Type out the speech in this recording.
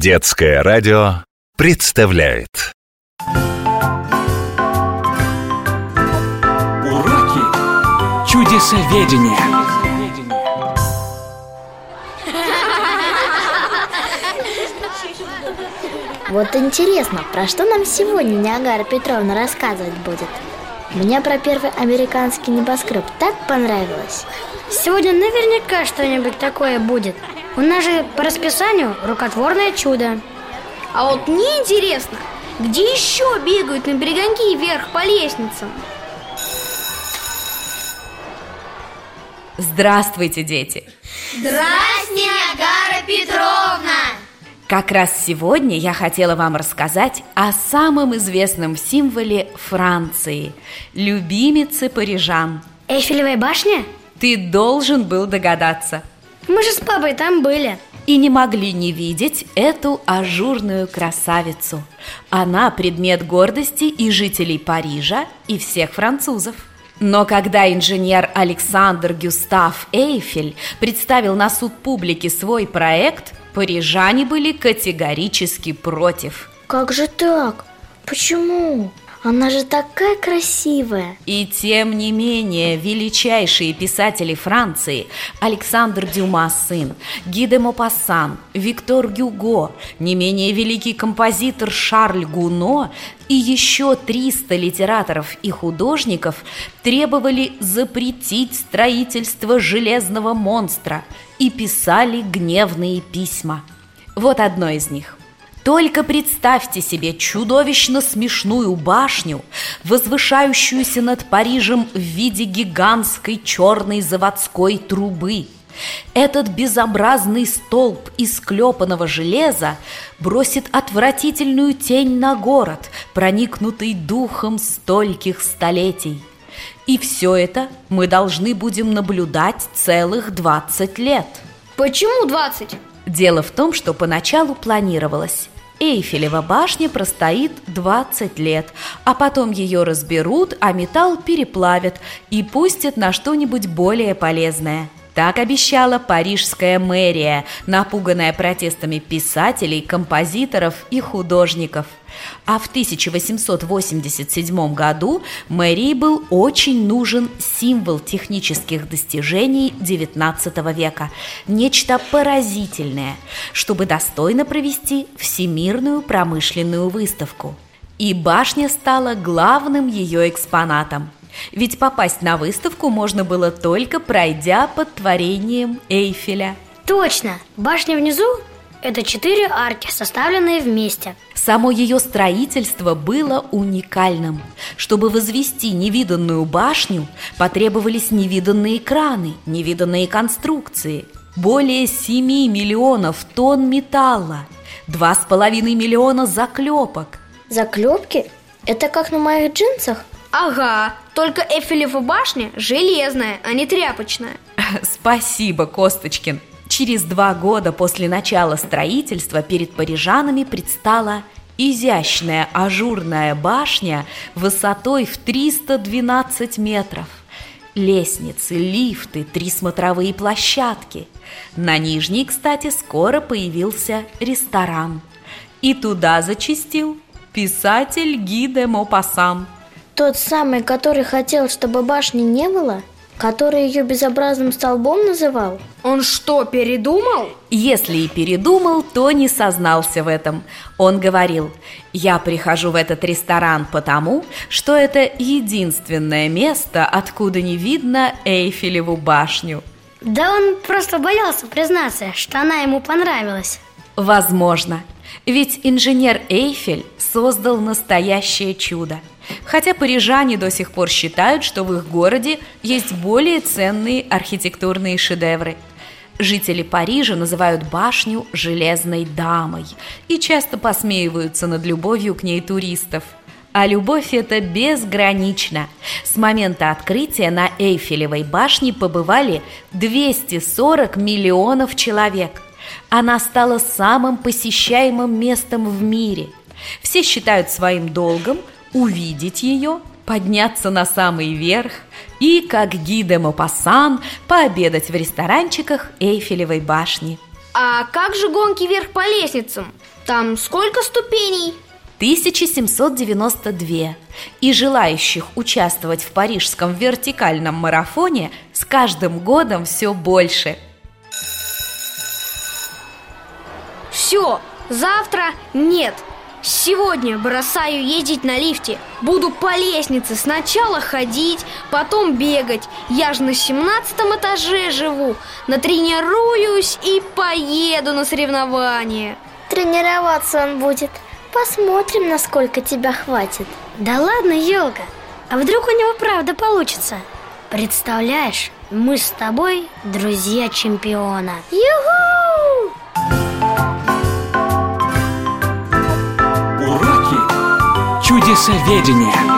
Детское радио представляет Уроки чудесоведения. Вот интересно, про что нам сегодня Ниагара Петровна рассказывать будет? Мне про первый американский небоскреб так понравилось. Сегодня наверняка что-нибудь такое будет. У нас же по расписанию рукотворное чудо. А вот мне интересно, где еще бегают на береганки вверх по лестницам? Здравствуйте, дети! Здрасте, Агара Петровна! Как раз сегодня я хотела вам рассказать о самом известном символе Франции – любимице парижан. Эйфелевая башня? Ты должен был догадаться. Мы же с папой там были. И не могли не видеть эту ажурную красавицу. Она предмет гордости и жителей Парижа, и всех французов. Но когда инженер Александр Гюстав Эйфель представил на суд публики свой проект, парижане были категорически против. Как же так? Почему? Она же такая красивая. И тем не менее, величайшие писатели Франции Александр Дюма сын, Ги де Мопассан, Виктор Гюго, не менее великий композитор Шарль Гуно и еще 300 литераторов и художников требовали запретить строительство железного монстра и писали гневные письма. Вот одно из них. Только представьте себе чудовищно смешную башню, возвышающуюся над Парижем в виде гигантской черной заводской трубы. Этот безобразный столб из клепанного железа бросит отвратительную тень на город, проникнутый духом стольких столетий. И все это мы должны будем наблюдать целых 20 лет. Почему 20? Дело в том, что поначалу планировалось Эйфелева башня простоит 20 лет, а потом ее разберут, а металл переплавят и пустят на что-нибудь более полезное. Так обещала парижская мэрия, напуганная протестами писателей, композиторов и художников. А в 1887 году мэрии был очень нужен символ технических достижений XIX века. Нечто поразительное, чтобы достойно провести всемирную промышленную выставку. И башня стала главным ее экспонатом – ведь попасть на выставку можно было только пройдя под творением Эйфеля. Точно! Башня внизу – это четыре арки, составленные вместе. Само ее строительство было уникальным. Чтобы возвести невиданную башню, потребовались невиданные краны, невиданные конструкции. Более 7 миллионов тонн металла, 2,5 миллиона заклепок. Заклепки? Это как на моих джинсах? Ага, только Эйфелева башня железная, а не тряпочная. Спасибо, Косточкин. Через два года после начала строительства перед парижанами предстала изящная ажурная башня высотой в 312 метров. Лестницы, лифты, три смотровые площадки. На нижней, кстати, скоро появился ресторан. И туда зачистил писатель Ги де Мопассан – тот самый, который хотел, чтобы башни не было? Который ее безобразным столбом называл? Он что, передумал? Если и передумал, то не сознался в этом. Он говорил, я прихожу в этот ресторан потому, что это единственное место, откуда не видно Эйфелеву башню. Да он просто боялся признаться, что она ему понравилась. Возможно. Ведь инженер Эйфель создал настоящее чудо – Хотя парижане до сих пор считают, что в их городе есть более ценные архитектурные шедевры. Жители Парижа называют башню «железной дамой» и часто посмеиваются над любовью к ней туристов. А любовь эта безгранична. С момента открытия на Эйфелевой башне побывали 240 миллионов человек. Она стала самым посещаемым местом в мире. Все считают своим долгом – увидеть ее, подняться на самый верх и, как гиде Мопассан, пообедать в ресторанчиках Эйфелевой башни. А как же гонки вверх по лестницам? Там сколько ступеней? 1792. И желающих участвовать в парижском вертикальном марафоне с каждым годом все больше. Все, завтра нет. Сегодня бросаю ездить на лифте. Буду по лестнице сначала ходить, потом бегать. Я же на семнадцатом этаже живу. Натренируюсь и поеду на соревнования. Тренироваться он будет. Посмотрим, насколько тебя хватит. Да ладно, елка А вдруг у него правда получится? Представляешь, мы с тобой друзья чемпиона. Юху! Уроки чудесоведения.